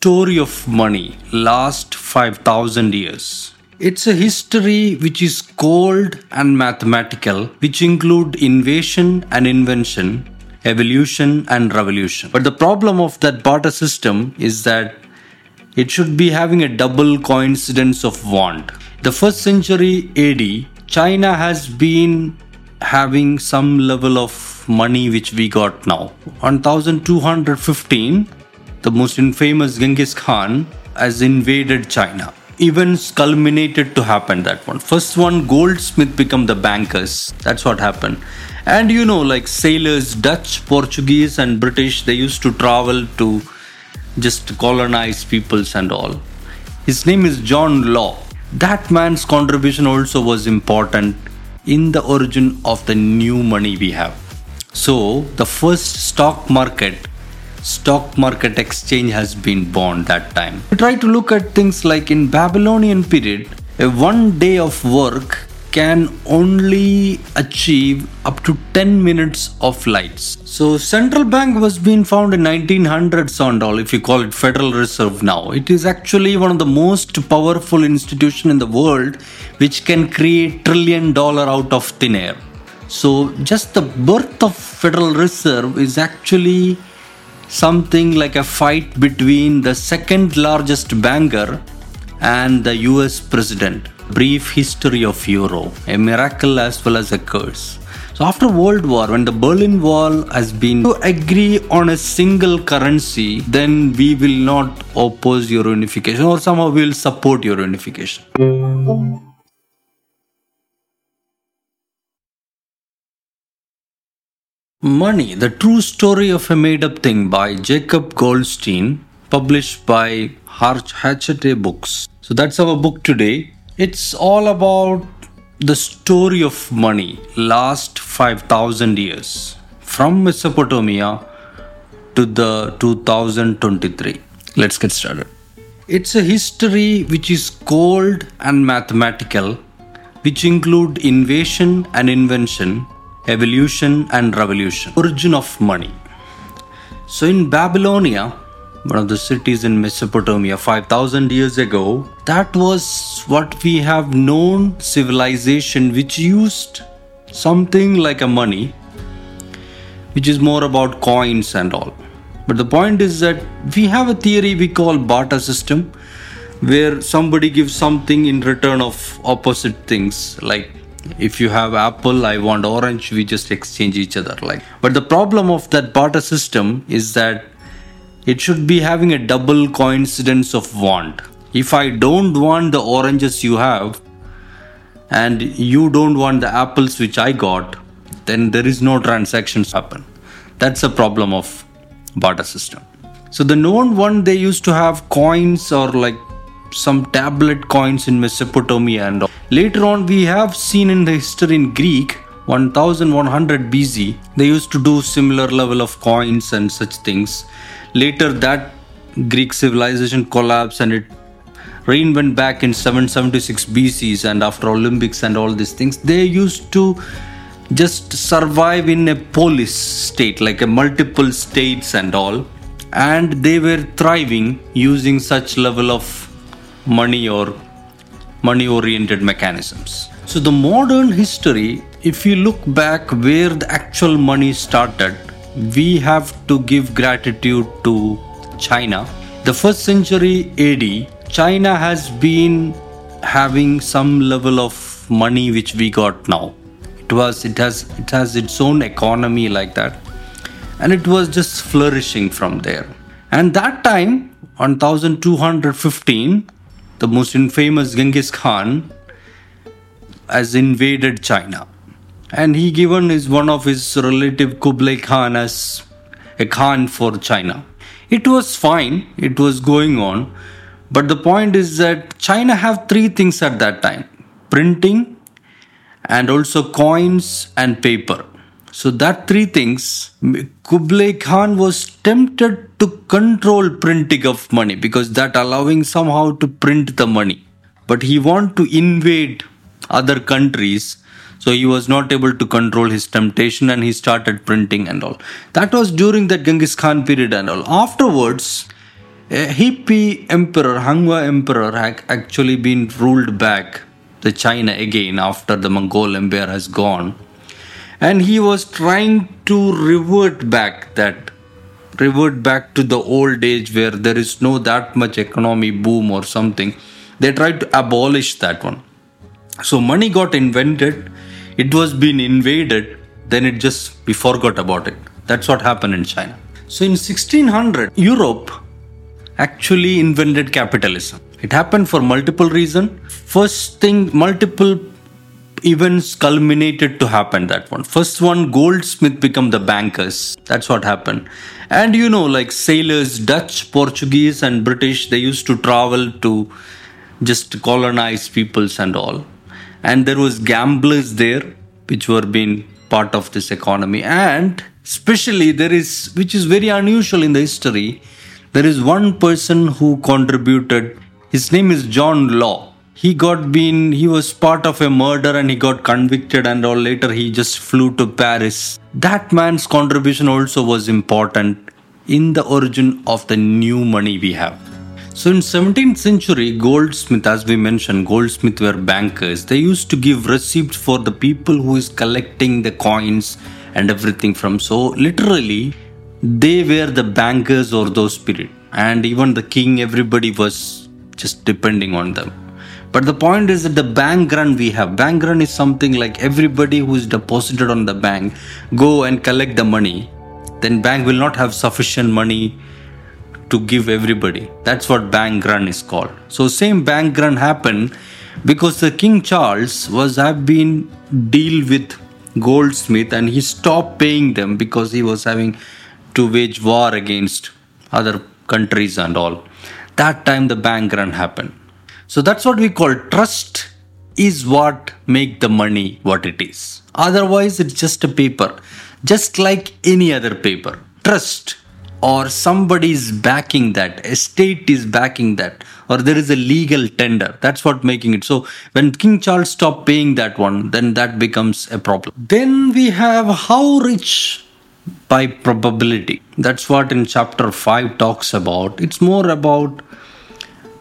story of money last 5000 years. It's a history which is cold and mathematical, which include invasion and invention, evolution and revolution. But the problem of that barter system is that it should be having a double coincidence of want. The first century AD, China has been having some level of money which we got now. On 1215, the most infamous Genghis Khan has invaded China. Events culminated to happen that one. First one, goldsmith become the bankers. That's what happened. And you know, like sailors, Dutch, Portuguese, and British, they used to travel to just colonize peoples and all. His name is John Law. That man's contribution also was important in the origin of the new money we have. So, the first stock market stock market exchange has been born that time. Try to look at things like in Babylonian period, a one day of work can only achieve up to 10 minutes of lights. So central bank was being found in 1900s and all if you call it Federal Reserve now. It is actually one of the most powerful institution in the world which can create trillion dollar out of thin air. So just the birth of Federal Reserve is actually something like a fight between the second largest banker and the US president. Brief history of euro, a miracle as well as a curse. So after World War, when the Berlin Wall has been to agree on a single currency, then we will not oppose euro unification or somehow we will support euro unification. Money, the true story of a made up thing by Jacob Goldstein, published by Hachette Books. So that's our book today. It's all about the story of money last 5000 years from Mesopotamia to the 2023. Let's get started. It's a history which is cold and mathematical, which include invasion and invention evolution and revolution. Origin of money. So in Babylonia, one of the cities in Mesopotamia 5000 years ago, that was what we have known civilization which used something like a money which is more about coins and all. But the point is that we have a theory we call barter system where somebody gives something in return of opposite things like if you have apple i want orange. We just exchange each other like. But the problem of that barter system is that it should be having a double coincidence of want. If i don't want the oranges you have and you don't want the apples which i got then there is no transactions happen. That's the problem of barter system. So the known one they used to have coins or like some tablet coins in Mesopotamia and later on we have seen in the history in Greek 1100 BC they used to do similar level of coins and such things. Later that Greek civilization collapsed and it reinvent back in 776 BCs and after Olympics and all these things. They used to just survive in a polis state like a multiple states and all. And they were thriving using such level of money or money oriented mechanisms. So, the modern history, if you look back where the actual money started, we have to give gratitude to China. The first century AD, China has been having some level of money which we got now. It was it has it has its own economy like that. And it was just flourishing from there. And that time 1215 the most infamous Genghis Khan has invaded China. And he given his one of his relative Kublai Khan as a Khan for China. It was fine, it was going on. But the point is that China have three things at that time printing and also coins and paper. So that three things, Kublai Khan was tempted to control printing of money because that allowing somehow to print the money. But he want to invade other countries. So he was not able to control his temptation and he started printing and all. That was during that Genghis Khan period and all. Afterwards, a hippie emperor, Hangwa emperor, had actually been ruled back the China again after the Mongol Empire has gone. And he was trying to revert back that revert back to the old age where there is no that much economy boom or something. They tried to abolish that one. So money got invented, it was being invaded, then it just we forgot about it. That's what happened in China. So in 1600, Europe actually invented capitalism. It happened for multiple reasons. First thing, multiple events culminated to happen that one. First one goldsmith become the bankers. That's what happened. And you know like sailors dutch portuguese and british they used to travel to just colonize peoples and all. And there was gamblers there which were being part of this economy. And especially there is which is very unusual in the history there is one person who contributed his name is john law he got been he was part of a murder and he got convicted and all later he just flew to paris. That man's contribution also was important in the origin of the new money we have. So in 17th century goldsmith as we mentioned goldsmith were bankers. They used to give receipts for the people who is collecting the coins and everything from. So literally they were the bankers or those spirit and even the king everybody was just depending on them but the point is that the bank run we have, bank run is something like everybody who is deposited on the bank go and collect the money. Then bank will not have sufficient money to give everybody. That's what bank run is called. So same bank run happened because the King Charles was have been deal with Goldsmith and he stopped paying them because he was having to wage war against other countries and all. That time the bank run happened. So that's what we call trust is what make the money what it is. Otherwise, it's just a paper, just like any other paper. Trust or somebody is backing that, a state is backing that, or there is a legal tender. That's what making it. So when King Charles stopped paying that one, then that becomes a problem. Then we have how rich by probability. That's what in chapter 5 talks about. It's more about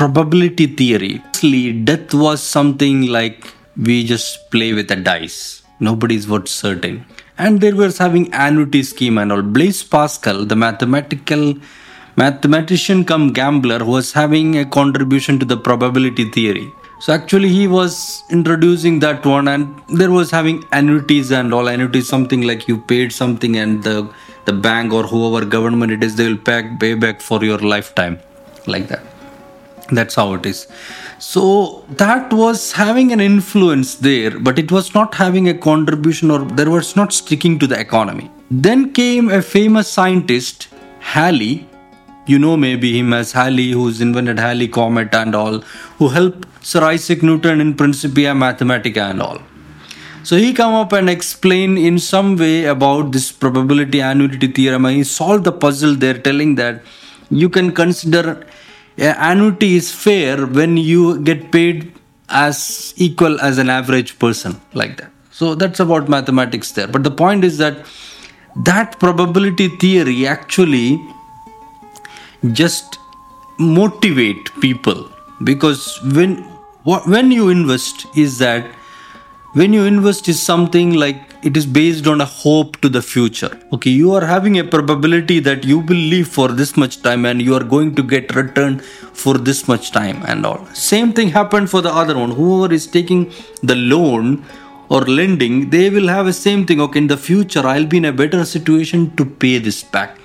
probability theory. Death was something like we just play with a dice. Nobody's what certain. And there was having annuity scheme and all. Blaise Pascal, the mathematical mathematician come gambler, was having a contribution to the probability theory. So actually he was introducing that one and there was having annuities and all annuities something like you paid something and the the bank or whoever government it is they will pay, pay back for your lifetime like that that's how it is. So that was having an influence there but it was not having a contribution or there was not sticking to the economy. Then came a famous scientist halley. You know maybe him as halley who's invented halley comet and all who helped sir isaac newton in principia mathematica and all. So he come up and explain in some way about this probability annuity theorem and he solved the puzzle there telling that you can consider annuity is fair when you get paid as equal as an average person like that. So that's about mathematics there. But the point is that that probability theory actually just motivate people. Because when when you invest is that when you invest is something like it is based on a hope to the future. Okay you are having a probability that you will live for this much time and you are going to get return for this much time and all. Same thing happened for the other one. Whoever is taking the loan or lending they will have a same thing. Okay in the future i'll be in a better situation to pay this back.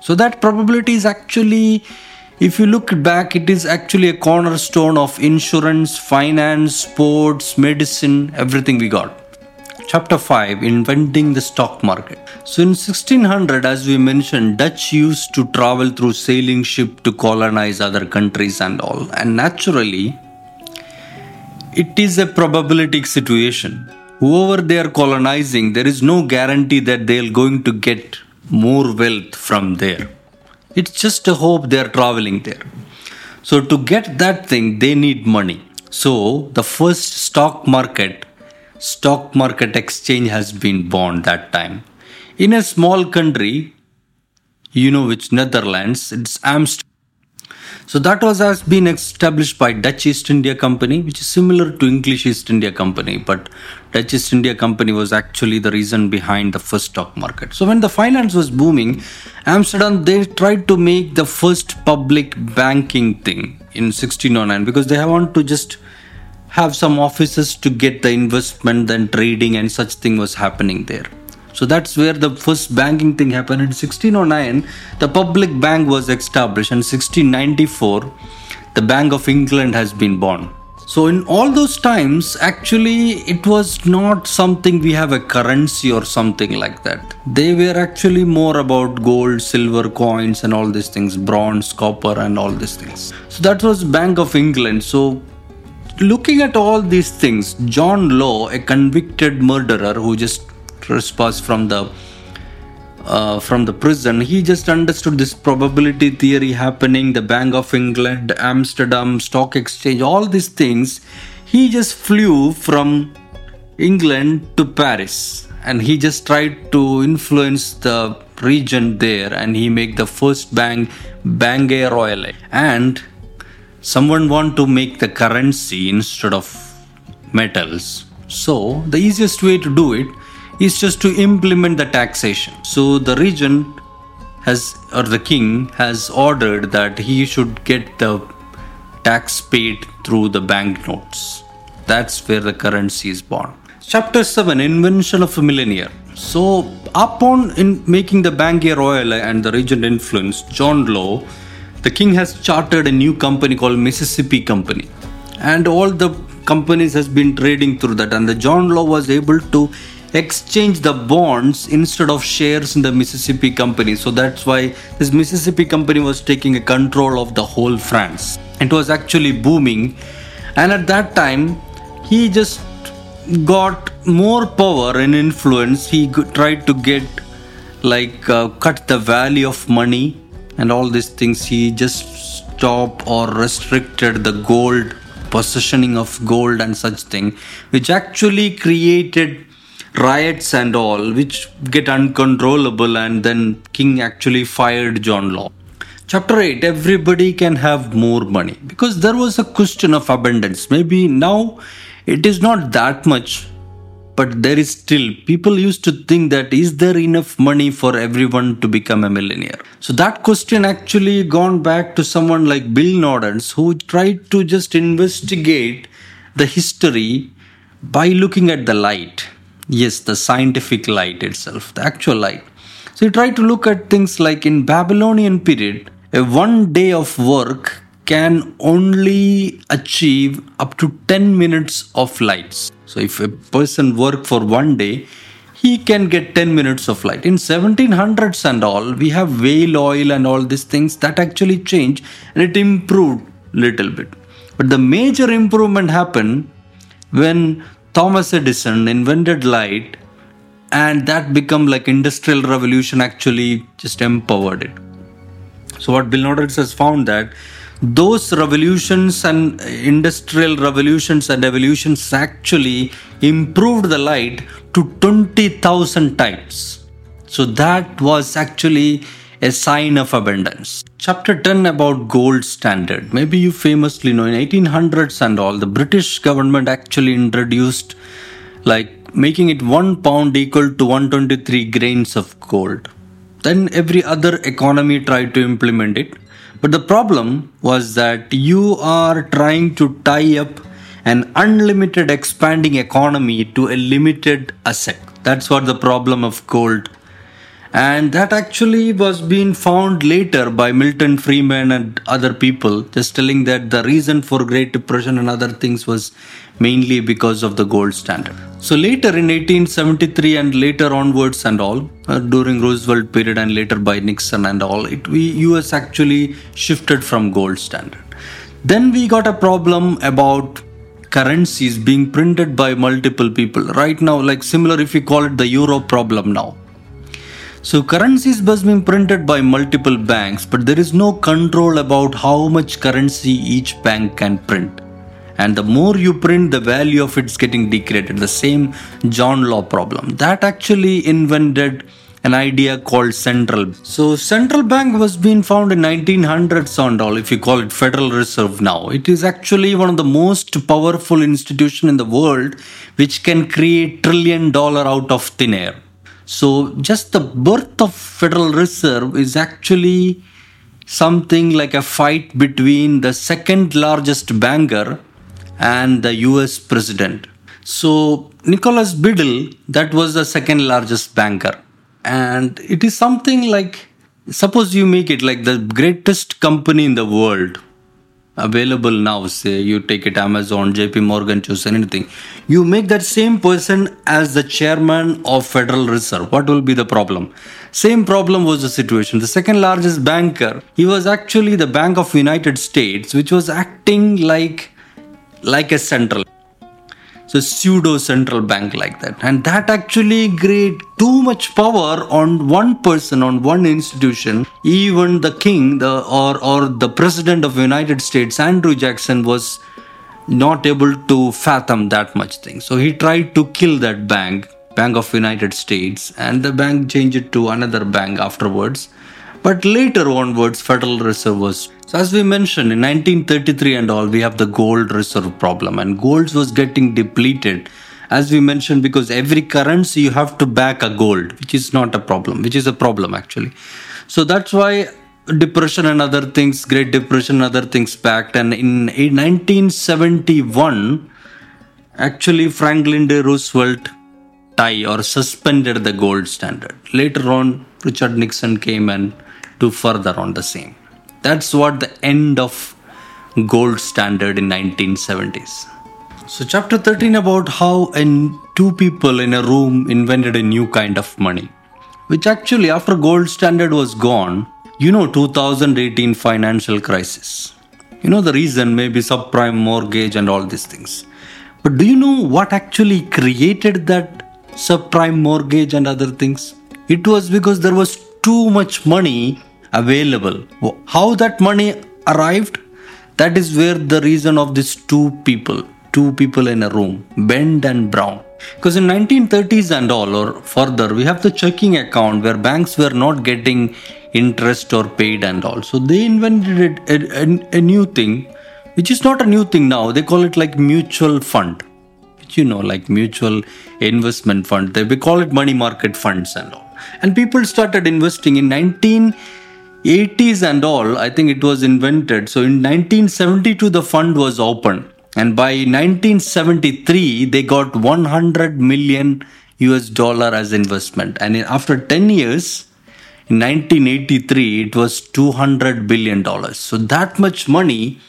So that probability is actually if you look back it is actually a cornerstone of insurance finance sports medicine everything we got Chapter 5 Inventing the Stock Market. So, in 1600, as we mentioned, Dutch used to travel through sailing ship to colonize other countries and all. And naturally, it is a probabilistic situation. Whoever they are colonizing, there is no guarantee that they are going to get more wealth from there. It's just a hope they are traveling there. So, to get that thing, they need money. So, the first stock market stock market exchange has been born that time. In a small country, you know which Netherlands, it's Amsterdam. So that was has been established by Dutch East India Company, which is similar to English East India Company, but Dutch East India Company was actually the reason behind the first stock market. So when the finance was booming, Amsterdam they tried to make the first public banking thing in 1609 because they want to just have some offices to get the investment and trading and such thing was happening there. So that's where the first banking thing happened. In 1609 the public bank was established. And 1694 the bank of england has been born. So in all those times actually it was not something we have a currency or something like that. They were actually more about gold silver coins and all these things bronze copper and all these things. So that was bank of england. So looking at all these things, John Law, a convicted murderer who just trespassed from the uh, from the prison, he just understood this probability theory happening, the Bank of England, Amsterdam Stock Exchange, all these things. He just flew from England to Paris and he just tried to influence the region there and he make the first bank Banque Royale and someone want to make the currency instead of metals. So the easiest way to do it is just to implement the taxation. So the regent has or the king has ordered that he should get the tax paid through the banknotes. That's where the currency is born. Chapter 7 invention of a millionaire. So upon in making the banque royal and the regent influence john law the king has chartered a new company called Mississippi Company, and all the companies has been trading through that. And the John Law was able to exchange the bonds instead of shares in the Mississippi Company. So that's why this Mississippi Company was taking a control of the whole France. It was actually booming, and at that time, he just got more power and influence. He tried to get like uh, cut the value of money and all these things he just stopped or restricted the gold positioning of gold and such thing which actually created riots and all which get uncontrollable and then king actually fired john law. Chapter 8 everybody can have more money. Because there was a question of abundance. Maybe now it is not that much but there is still people used to think that is there enough money for everyone to become a millionaire? So that question actually gone back to someone like bill nordens who tried to just investigate the history by looking at the light. Yes the scientific light itself the actual light. So he tried to look at things like in babylonian period a one day of work can only achieve up to 10 minutes of lights so if a person work for one day, he can get 10 minutes of light. In 1700s and all, we have whale oil and all these things that actually changed and it improved little bit. But the major improvement happened when Thomas Edison invented light and that become like industrial revolution actually just empowered it. So what Bill Nordens has found that those revolutions and uh, industrial revolutions and evolutions actually improved the light to 20,000 times. So that was actually a sign of abundance. Chapter 10 about gold standard. Maybe you famously know in 1800s and all the British government actually introduced like making it 1 pound equal to 123 grains of gold. Then every other economy tried to implement it but the problem was that you are trying to tie up an unlimited expanding economy to a limited asset. That's what the problem of gold. And that actually was being found later by Milton Friedman and other people, just telling that the reason for Great Depression and other things was mainly because of the gold standard. So later in 1873 and later onwards and all, uh, during Roosevelt period and later by Nixon and all, it we US actually shifted from gold standard. Then we got a problem about currencies being printed by multiple people. Right now, like similar if we call it the euro problem now. So currencies must be printed by multiple banks, but there is no control about how much currency each bank can print and the more you print the value of it's getting degraded the same john law problem that actually invented an idea called central. So central bank was being found in 1900s and all, if you call it Federal Reserve now. It is actually one of the most powerful institution in the world which can create trillion dollar out of thin air. So just the birth of Federal Reserve is actually something like a fight between the second largest banker and the US president. So Nicholas Biddle, that was the second largest banker. And it is something like suppose you make it like the greatest company in the world available now say you take it amazon jp morgan choose anything. You make that same person as the chairman of federal reserve. What will be the problem? Same problem was the situation. The second largest banker he was actually the bank of united states which was acting like like a central so pseudo central bank like that. And that actually create too much power on one person on one institution. Even the king the or or the president of united states andrew jackson was not able to fathom that much thing. So he tried to kill that bank bank of united states and the bank changed it to another bank afterwards. But later onwards, Federal Reserve was. So as we mentioned, in 1933 and all, we have the gold reserve problem, and gold was getting depleted. As we mentioned, because every currency you have to back a gold, which is not a problem, which is a problem actually. So that's why depression and other things, Great Depression and other things backed. And in 1971, actually Franklin D. Roosevelt tie or suspended the gold standard. Later on, Richard Nixon came and to further on the same. That's what the end of gold standard in 1970s. So chapter 13 about how two people in a room invented a new kind of money, which actually after gold standard was gone, you know 2018 financial crisis. You know the reason maybe subprime mortgage and all these things. But do you know what actually created that subprime mortgage and other things? It was because there was too much money available. How that money arrived? That is where the reason of these two people, two people in a room, Bent and Brown. Because in 1930s and all or further, we have the checking account where banks were not getting interest or paid and all. So they invented a, a, a new thing, which is not a new thing now. They call it like mutual fund Which you know like mutual investment fund they we call it money market funds and all and people started investing in 19 80s and all, I think it was invented. So in 1972, the fund was opened. And by 1973, they got 100 million US dollar as investment. And after 10 years, in 1983, it was 200 billion dollars. So that much money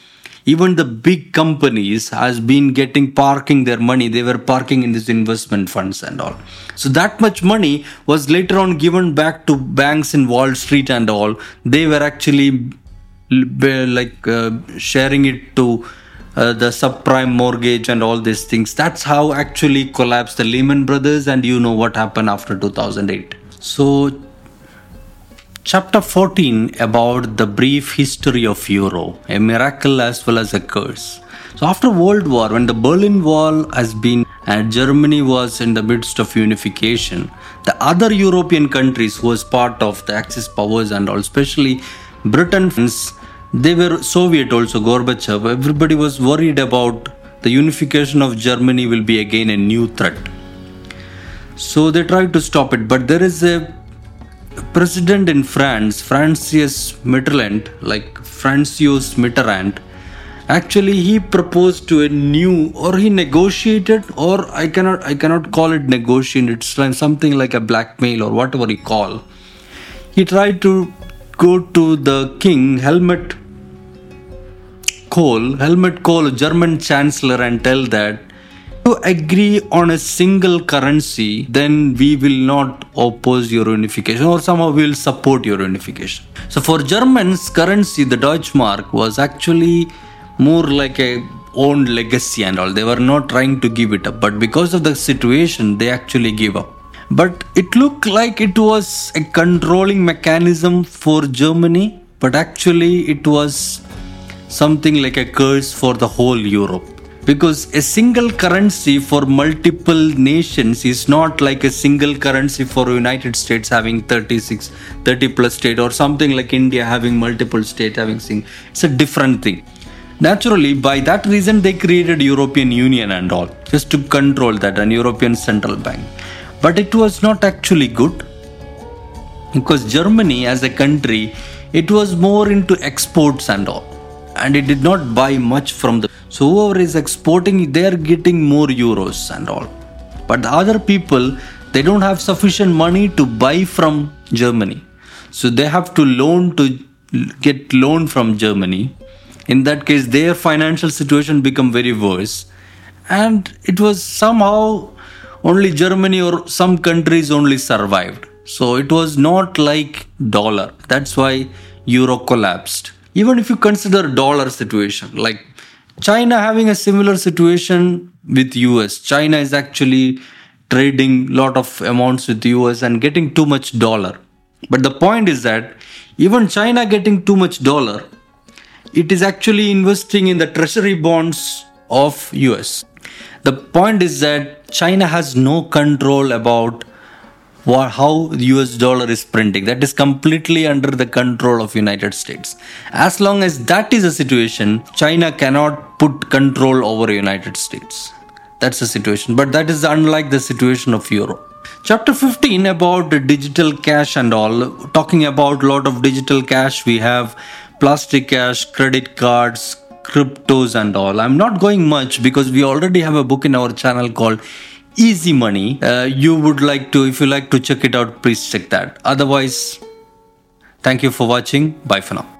even the big companies has been getting parking their money. They were parking in these investment funds and all. So that much money was later on given back to banks in wall street and all. They were actually like uh, sharing it to uh, the subprime mortgage and all these things. That's how actually collapsed the lehman brothers and you know what happened after 2008 so Chapter 14 about the brief history of Euro, a miracle as well as a curse. So after World War, when the Berlin Wall has been and Germany was in the midst of unification, the other European countries who was part of the Axis powers and all, especially Britain, France, they were Soviet also, Gorbachev, everybody was worried about the unification of Germany will be again a new threat. So they tried to stop it, but there is a president in France, Francis Mitterrand, like Francois Mitterrand, actually he proposed to a new or he negotiated or I cannot I cannot call it negotiation. It's like something like a blackmail or whatever you call. He tried to go to the king Helmut Kohl, Helmut Kohl, German chancellor, and tell that to agree on a single currency, then we will not oppose your unification or somehow we will support your unification. So for Germans, currency, the Deutschmark, was actually more like a own legacy and all. They were not trying to give it up, but because of the situation, they actually gave up. But it looked like it was a controlling mechanism for Germany, but actually it was something like a curse for the whole Europe because a single currency for multiple nations is not like a single currency for united states having 36 30 plus state or something like india having multiple state having sing it's a different thing. Naturally by that reason they created european union and all just to control that and european central bank. But it was not actually good because germany as a country it was more into exports and all and it did not buy much from the so whoever is exporting they are getting more euros and all. But the other people they don't have sufficient money to buy from germany. So they have to loan to get loan from germany. In that case their financial situation become very worse. And it was somehow only germany or some countries only survived. So it was not like dollar. That's why euro collapsed. Even if you consider dollar situation like china having a similar situation with us china is actually trading lot of amounts with us and getting too much dollar. But the point is that even china getting too much dollar it is actually investing in the treasury bonds of us the point is that china has no control about how the US dollar is printing. That is completely under the control of United States. As long as that is a situation, China cannot put control over United States. That's the situation. But that is unlike the situation of Europe. Chapter 15 about digital cash and all, talking about lot of digital cash. We have plastic cash, credit cards, cryptos and all. I'm not going much because we already have a book in our channel called easy money. Uh, you would like to if you like to check it out please check that. Otherwise thank you for watching. Bye for now